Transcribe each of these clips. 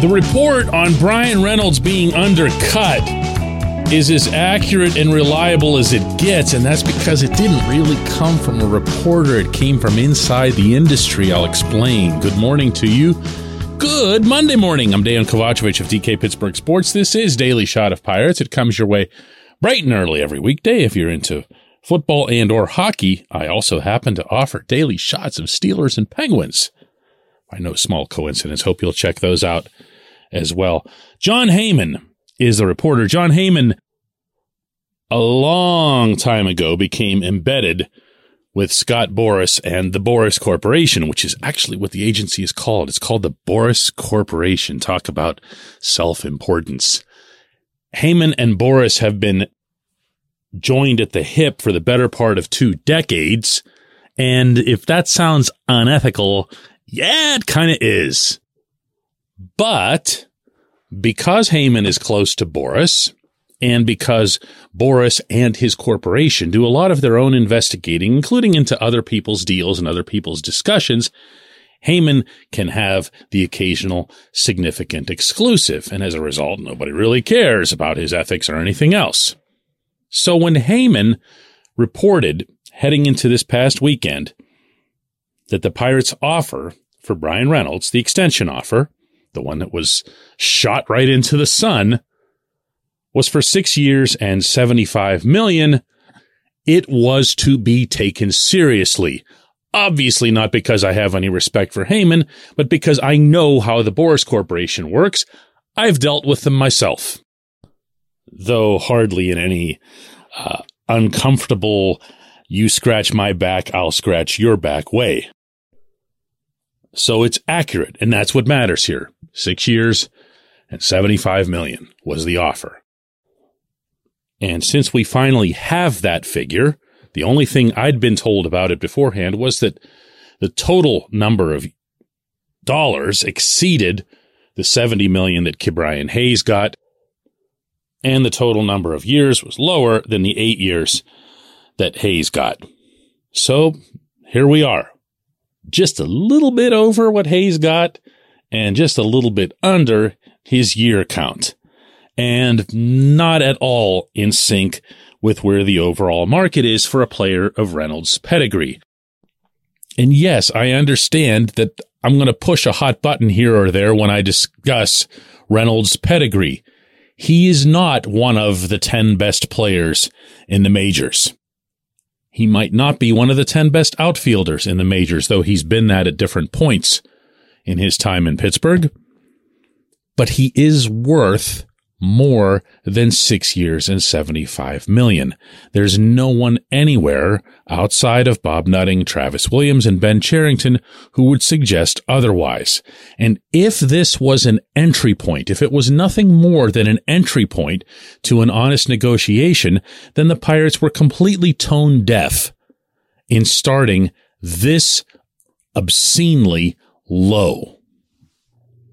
The report on Bryan Reynolds being undercut is as accurate and reliable as it gets, and that's because it didn't really come from a reporter. It came from inside the industry. I'll explain. Good morning to you. Good Monday morning. I'm Dejan Kovacevic of DK Pittsburgh Sports. This is Daily Shot of Pirates. It comes your way bright and early every weekday if you're into football and or hockey. I also happen to offer daily shots of Steelers and Penguins. By no small coincidence. Hope you'll check those out as well. John Heyman is the reporter. John Heyman, a long time ago, became embedded with Scott Boras and the Boras Corporation, which is actually what the agency is called. It's called the Boras Corporation. Talk about self importance. Heyman and Boras have been joined at the hip for the better part of two decades. And if that sounds unethical, yeah, it kind of is. But because Heyman is close to Boras, and because Boras and his corporation do a lot of their own investigating, including into other people's deals and other people's discussions, Heyman can have the occasional significant exclusive. And as a result, nobody really cares about his ethics or anything else. So when Heyman reported heading into this past weekend that the Pirates offer for Bryan Reynolds, the extension offer, the one that was shot right into the sun, was for six years and 75 million. It was to be taken seriously. Obviously not because I have any respect for Heyman, but because I know how the Boras Corporation works. I've dealt with them myself. Though hardly in any uh, uncomfortable, you scratch my back, I'll scratch your back way. So it's accurate, and that's what matters here. Six years and 75 million was the offer. And since we finally have that figure, the only thing I'd been told about it beforehand was that the total number of dollars exceeded the 70 million that Ke'Bryan Hayes got, and the total number of years was lower than the eight years that Hayes got. So here we are, just a little bit over what Hayes got and just a little bit under his year count and not at all in sync with where the overall market is for a player of Reynolds' pedigree. And yes, I understand that I'm going to push a hot button here or there when I discuss Reynolds' pedigree. He is not one of the 10 best players in the majors. He might not be one of the 10 best outfielders in the majors, though he's been that at different points in his time in Pittsburgh. But he is worth more than six years and 75 million. There's no one anywhere outside of Bob Nutting, Travis Williams, and Ben Cherington who would suggest otherwise. And if this was an entry point, if it was nothing more than an entry point to an honest negotiation, then the Pirates were completely tone deaf in starting this obscenely low.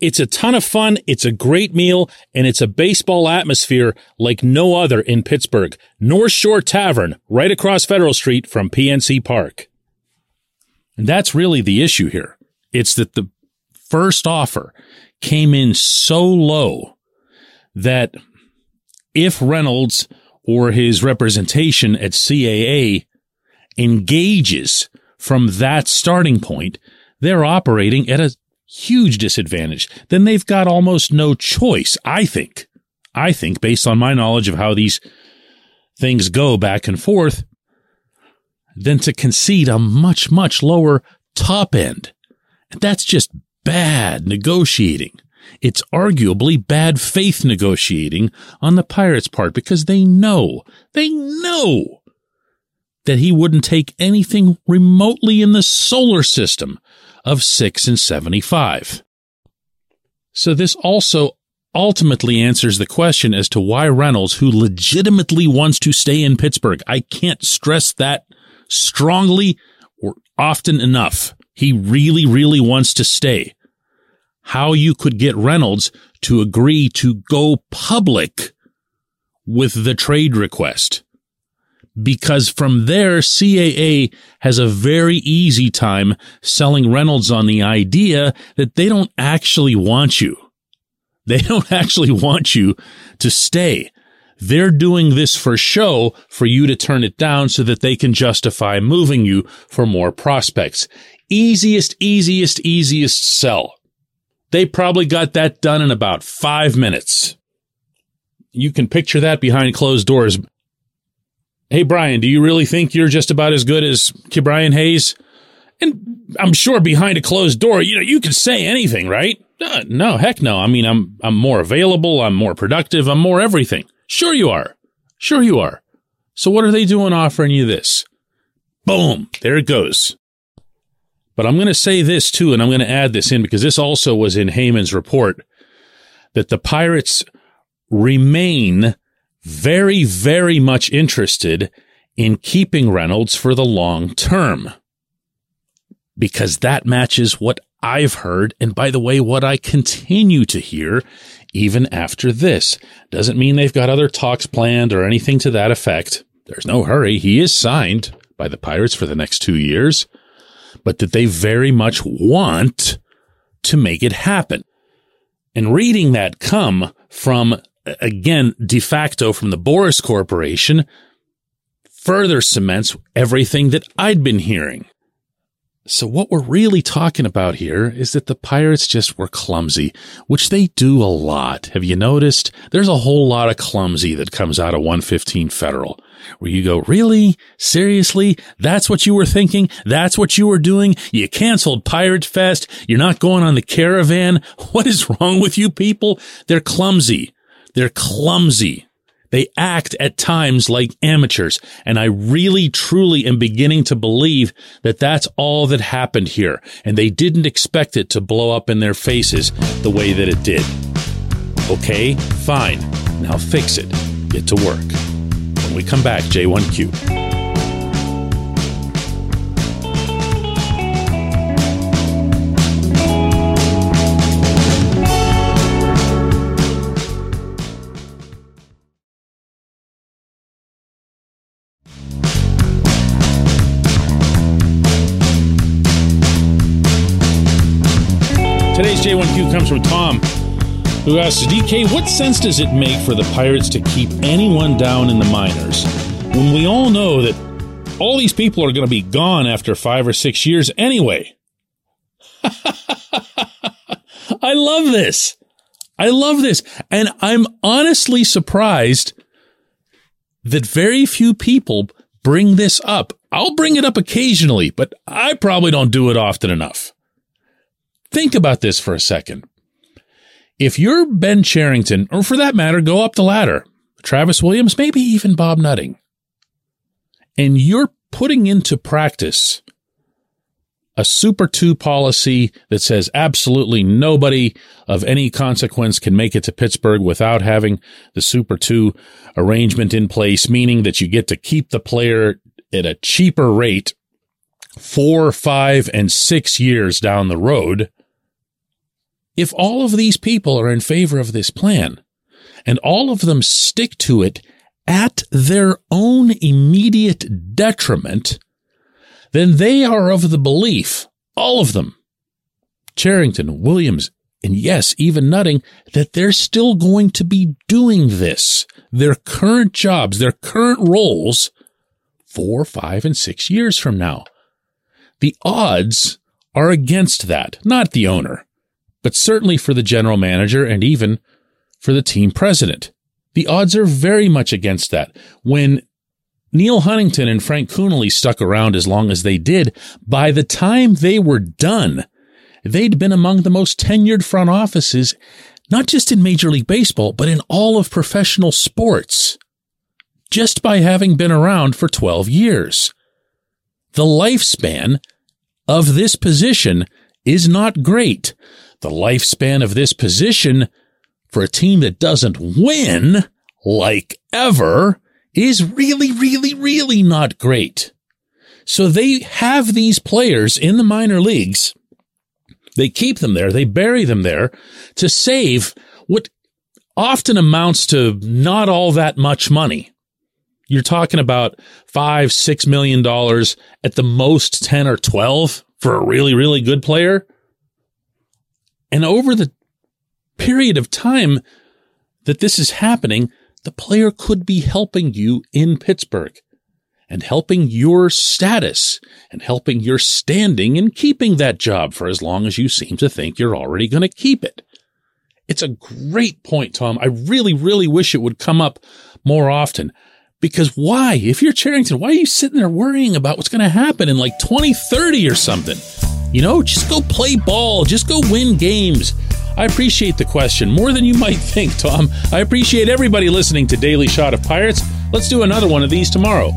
It's a ton of fun. It's a great meal and it's a baseball atmosphere like no other in Pittsburgh. North Shore Tavern, right across Federal Street from PNC Park. And that's really the issue here. It's that the first offer came in so low that if Reynolds or his representation at CAA engages from that starting point, they're operating at a huge disadvantage, then they've got almost no choice, I think. I think, based on my knowledge of how these things go back and forth, than to concede a much, much lower top end. And that's just bad negotiating. It's arguably bad faith negotiating on the Pirates' part because they know, they know that he wouldn't take anything remotely in the solar system of 6 and 75. So this also ultimately answers the question as to why Reynolds, who legitimately wants to stay in Pittsburgh, I can't stress that strongly or often enough. He really, really wants to stay. How you could get Reynolds to agree to go public with the trade request. Because from there, CAA has a very easy time selling Reynolds on the idea that they don't actually want you. They don't actually want you to stay. They're doing this for show for you to turn it down so that they can justify moving you for more prospects. Easiest, easiest, easiest sell. They probably got that done in about five minutes. You can picture that behind closed doors. Hey, Bryan, do you really think you're just about as good as Ke'Bryan Hayes? And I'm sure behind a closed door, you know, you can say anything, right? Uh, no, heck no. I mean, I'm, I'm more available. I'm more productive. I'm more everything. Sure you are. Sure you are. So what are they doing offering you this? Boom. There it goes. But I'm going to say this too, and I'm going to add this in because this also was in Heyman's report that the Pirates remain very, very much interested in keeping Reynolds for the long term because that matches what I've heard. And by the way, what I continue to hear even after this doesn't mean they've got other talks planned or anything to that effect. There's no hurry. He is signed by the Pirates for the next two years, but that they very much want to make it happen. And reading that come from, again, de facto from the Boras Corporation further cements everything that I'd been hearing. So what we're really talking about here is that the pirates just were clumsy, which they do a lot. Have you noticed? There's a whole lot of clumsy that comes out of 115 Federal where you go, really? Seriously? That's what you were thinking? That's what you were doing? You canceled Pirate Fest. You're not going on the caravan. What is wrong with you people? They're clumsy. They're clumsy. They act at times like amateurs. And I really, truly am beginning to believe that that's all that happened here. And they didn't expect it to blow up in their faces the way that it did. Okay, fine. Now fix it. Get to work. When we come back, J1Q. Today's J1Q comes from Tom, who asks DK, what sense does it make for the Pirates to keep anyone down in the minors when we all know that all these people are going to be gone after five or six years anyway? I love this. I love this. And I'm honestly surprised that very few people bring this up. I'll bring it up occasionally, but I probably don't do it often enough. Think about this for a second. If you're Ben Cherington, or for that matter, go up the ladder, Travis Williams, maybe even Bob Nutting, and you're putting into practice a Super 2 policy that says absolutely nobody of any consequence can make it to Pittsburgh without having the Super 2 arrangement in place, meaning that you get to keep the player at a cheaper rate four, five, and six years down the road if all of these people are in favor of this plan and all of them stick to it at their own immediate detriment, then they are of the belief, all of them, Cherington, Williams, and yes, even Nutting, that they're still going to be doing this, their current jobs, their current roles, four, five, and six years from now. The odds are against that, not the owner but certainly for the general manager and even for the team president. The odds are very much against that. When Neal Huntington and Frank Coonelly stuck around as long as they did, by the time they were done, they'd been among the most tenured front offices, not just in Major League Baseball, but in all of professional sports, just by having been around for 12 years. The lifespan of this position is not great the lifespan of this position for a team that doesn't win like ever is really, really, really not great. So they have these players in the minor leagues. They keep them there. They bury them there to save what often amounts to not all that much money. You're talking about five, six million dollars at the most 10 or 12 for a really, really good player. And over the period of time that this is happening, the player could be helping you in Pittsburgh and helping your status and helping your standing in keeping that job for as long as you seem to think you're already going to keep it. It's a great point, Tom. I really, really wish it would come up more often. Because why? If you're Cherington, why are you sitting there worrying about what's going to happen in like 2030 or something? You know, just go play ball, just go win games. I appreciate the question more than you might think, Tom. I appreciate everybody listening to Daily Shot of Pirates. Let's do another one of these tomorrow.